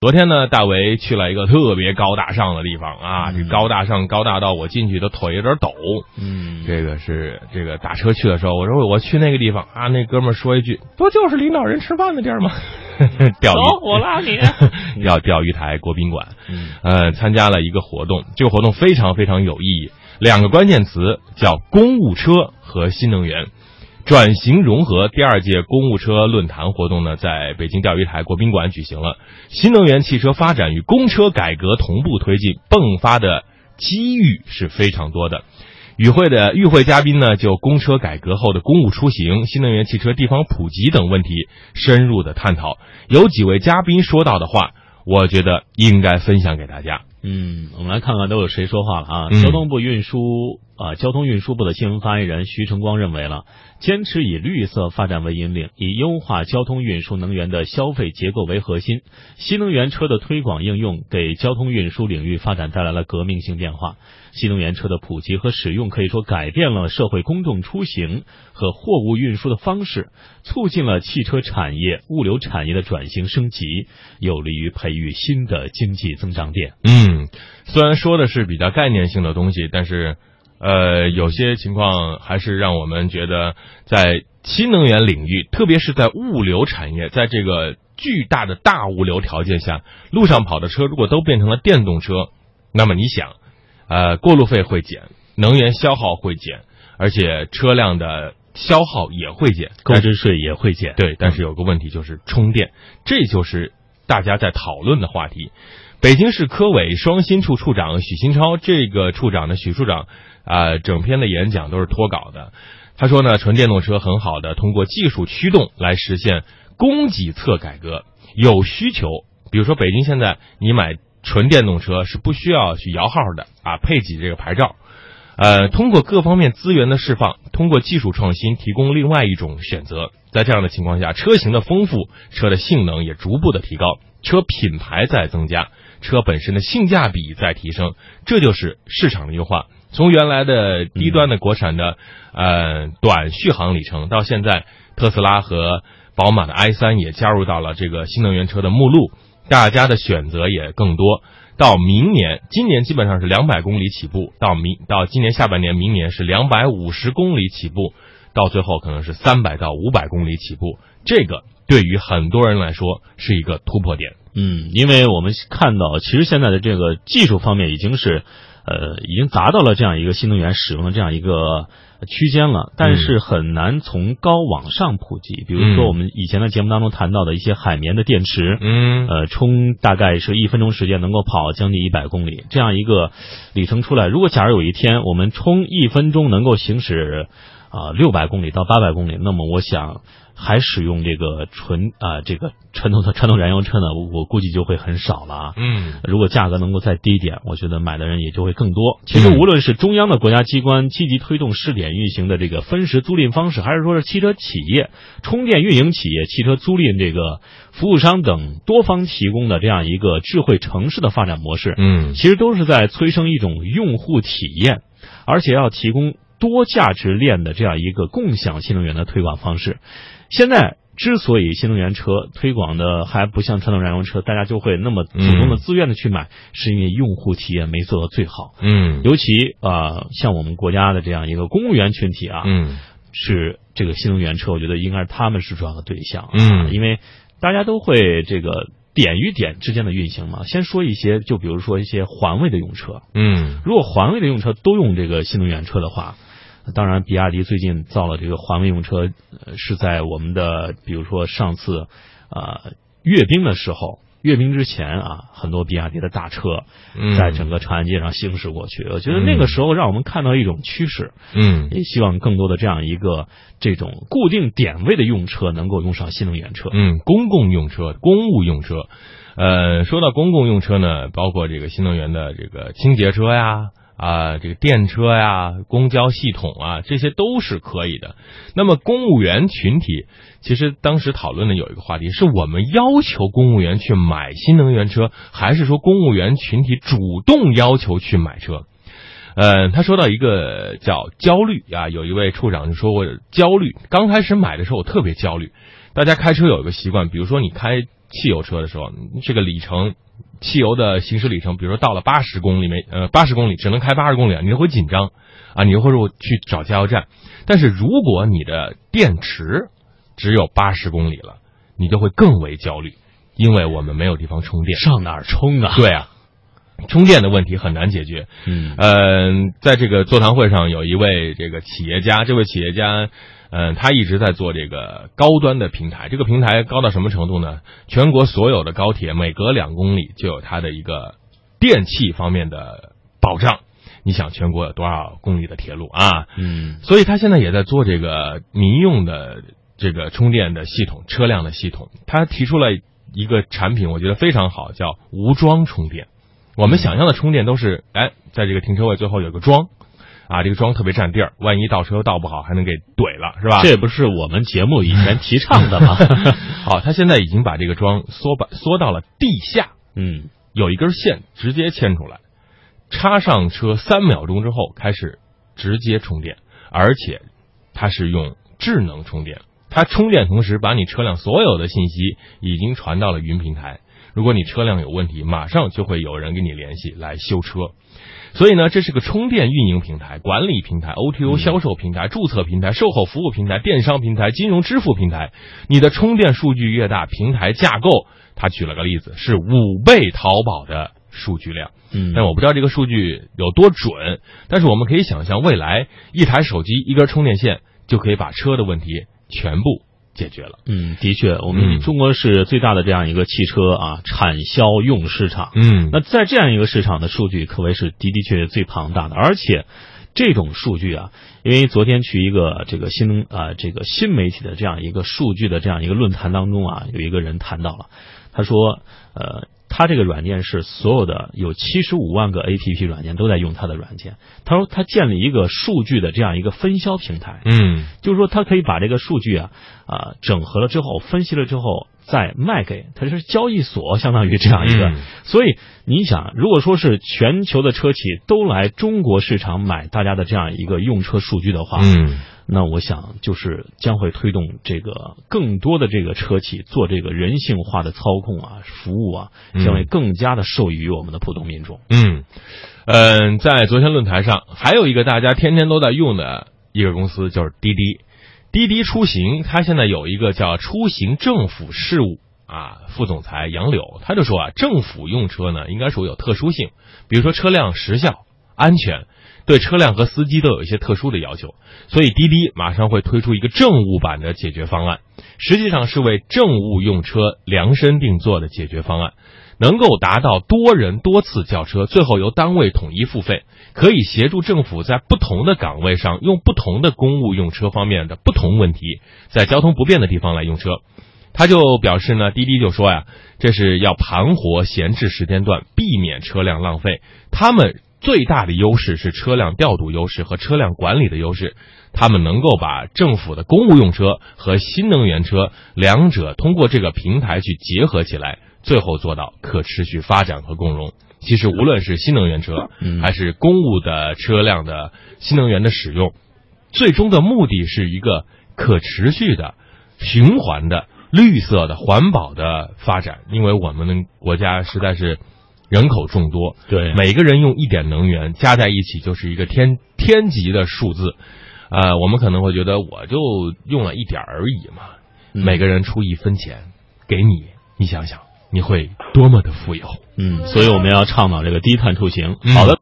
昨天呢，大为去了一个特别高大上的地方啊，嗯。这高大上高大到我进去的腿有点抖。嗯，这个是这个打车去的时候，我说我去那个地方啊，那哥们儿说一句，不就是领导人吃饭的地儿吗？钓鱼，走我拉你。要钓鱼台国宾馆，嗯。呃，参加了一个活动，这个活动非常非常有意义，两个关键词叫公务车和新能源。转型融合第二届公务车论坛活动呢，在北京钓鱼台国宾馆举行了。新能源汽车发展与公车改革同步推进，迸发的机遇是非常多的。与会的与会嘉宾呢，就公车改革后的公务出行、新能源汽车地方普及等问题深入的探讨。有几位嘉宾说到的话，我觉得应该分享给大家。嗯，我们来看看都有谁说话了啊？嗯交通部运输啊、交通运输部的新闻发言人徐成光认为了，坚持以绿色发展为引领，以优化交通运输能源的消费结构为核心。新能源车的推广应用，给交通运输领域发展带来了革命性变化。新能源车的普及和使用，可以说改变了社会公众出行和货物运输的方式，促进了汽车产业、物流产业的转型升级，有利于培育新的经济增长点。嗯，虽然说的是比较概念性的东西，但是，呃，有些情况还是让我们觉得，在新能源领域，特别是在物流产业，在这个巨大的大物流条件下，路上跑的车如果都变成了电动车，那么你想，呃，过路费会减，能源消耗会减，而且车辆的消耗也会减，购置税也会减。对，但是有个问题就是充电，这就是大家在讨论的话题。北京市科委双新处处长许新超，这个处长呢，许处长啊、整篇的演讲都是脱稿的。他说呢，纯电动车很好的通过技术驱动来实现供给侧改革，有需求，比如说北京现在你买纯电动车是不需要去摇号的啊，配给这个牌照。呃，通过各方面资源的释放，通过技术创新提供另外一种选择。在这样的情况下，车型的丰富，车的性能也逐步的提高，车品牌在增加，车本身的性价比在提升，这就是市场的优化。从原来的低端的国产的、呃短续航里程，到现在特斯拉和宝马的 i 三也加入到了这个新能源车的目录，大家的选择也更多。到明年，今年基本上是两百公里起步，到明到今年下半年，明年是两百五十公里起步，到最后可能是三百到五百公里起步。这个对于很多人来说是一个突破点。嗯，因为我们看到，其实现在的这个技术方面已经是，呃，已经达到了这样一个新能源使用的这样一个区间了，但是很难从高往上普及。比如说嗯我们以前的节目当中谈到的一些海绵的电池，嗯呃，充大概是一分钟时间能够跑将近一百公里，这样一个里程出来。如果假如有一天我们充一分钟能够行驶啊六百公里到八百公里，那么我想还使用这个纯啊、这个传统的传统燃油车呢，我我估计就会很少了啊。嗯如果价格能够再低一点，我觉得买的人也就会更多。其实，嗯无论是中央的国家机关积极推动试点运行的这个分时租赁方式，还是说是汽车企业、充电运营企业、汽车租赁这个服务商等多方提供的这样一个智慧城市的发展模式，嗯其实都是在催生一种用户体验，而且要提供多价值链的这样一个共享新能源的推广方式。现在之所以新能源车推广的还不像传统燃油车，大家就会那么主动的自愿的去买，是因为用户体验没做到最好。嗯。尤其啊、呃像我们国家的这样一个公务员群体啊，嗯。是这个新能源车，我觉得应该是他们是主要的对象啊，嗯。因为大家都会这个点与点之间的运行嘛。先说一些，就比如说一些环卫的用车，嗯。如果环卫的用车都用这个新能源车的话，当然，比亚迪最近造了这个环卫用车，呃是在我们的比如说上次呃阅兵的时候。阅兵之前啊，很多比亚迪的大车嗯，在整个长安街上行驶过去。我觉得那个时候让我们看到一种趋势，嗯也希望更多的这样一个这种固定点位的用车能够用上新能源车。嗯，公共用车、公务用车，呃，说到公共用车呢，包括这个新能源的这个清洁车呀。啊，这个电车呀、公交系统啊，这些都是可以的。那么，公务员群体其实当时讨论的有一个话题，是我们要求公务员去买新能源车，还是说公务员群体主动要求去买车？呃，他说到一个叫焦虑啊，有一位处长就说过焦虑。刚开始买的时候我特别焦虑。大家开车有一个习惯，比如说你开汽油车的时候，这个里程，汽油的行驶里程，比如说到了八十公里每呃八十公里只能开八十公里，你就会紧张啊，你就会说去找加油站。但是如果你的电池只有八十公里了，你就会更为焦虑，因为我们没有地方充电，上哪儿充啊？对啊。充电的问题很难解决。嗯，呃，在这个座谈会上，有一位这个企业家，这位企业家，嗯，他一直在做这个高端的平台。这个平台高到什么程度呢？全国所有的高铁每隔两公里就有它的一个电器方面的保障。你想，全国有多少公里的铁路啊？嗯，所以他现在也在做这个民用的这个充电的系统，车辆的系统。他提出了一个产品，我觉得非常好，叫无桩充电。我们想象的充电都是，哎，在这个停车位最后有个桩，啊，这个桩特别占地儿，万一倒车倒不好还能给怼了，是吧？这不是我们节目以前提倡的吗？好，他现在已经把这个桩缩把缩到了地下，嗯，有一根线直接牵出来，插上车三秒钟之后开始直接充电，而且它是用智能充电，它充电同时把你车辆所有的信息已经传到了云平台。如果你车辆有问题，马上就会有人跟你联系来修车。所以呢，这是个充电运营平台、管理平台、OTO 销售平台、注册平台、售后服务平台、电商平台、金融支付平台。你的充电数据越大，平台架构，他举了个例子，是五倍淘宝的数据量。嗯，但我不知道这个数据有多准，但是我们可以想象，未来一台手机、一根充电线就可以把车的问题全部。解决了，嗯，的确，我们中国是最大的这样一个汽车啊产销用市场，嗯，那在这样一个市场的数据可谓是的的确确最庞大的，而且这种数据啊，因为昨天去一个这个新啊这个新媒体的这样一个数据的这样一个论坛当中啊，有一个人谈到了，他说，呃。他这个软件是所有的有七十五万个 A P P 软件都在用他的软件。他说他建立一个数据的这样一个分销平台，嗯，就是说他可以把这个数据啊啊整合了之后，分析了之后再卖给，他是交易所，相当于这样一个。所以你想，如果说是全球的车企都来中国市场买大家的这样一个用车数据的话，嗯。那我想，就是将会推动这个更多的这个车企做这个人性化的操控啊，服务啊，将会更加的受益于我们的普通民众。嗯，嗯，在昨天论坛上，还有一个大家天天都在用的一个公司就是滴滴，滴滴出行，它现在有一个叫出行政府事务啊副总裁杨柳，他就说啊，政府用车呢，应该属有特殊性，比如说车辆时效、安全。对车辆和司机都有一些特殊的要求，所以滴滴马上会推出一个政务版的解决方案，实际上是为政务用车量身定做的解决方案，能够达到多人多次叫车，最后由单位统一付费，可以协助政府在不同的岗位上用不同的公务用车方面的不同问题，在交通不便的地方来用车。他就表示呢，滴滴就说呀，这是要盘活闲置时间段，避免车辆浪费。他们。最大的优势是车辆调度优势和车辆管理的优势，他们能够把政府的公务用车和新能源车两者通过这个平台去结合起来，最后做到可持续发展和共荣。其实无论是新能源车还是公务的车辆的新能源的使用，最终的目的是一个可持续的、循环的、绿色的、环保的发展。因为我们国家实在是。人口众多，对每个人用一点能源加在一起就是一个天天级的数字，呃，我们可能会觉得我就用了一点而已嘛。每个人出一分钱给你，你想想你会多么的富有。嗯，所以我们要倡导这个低碳出行。好的。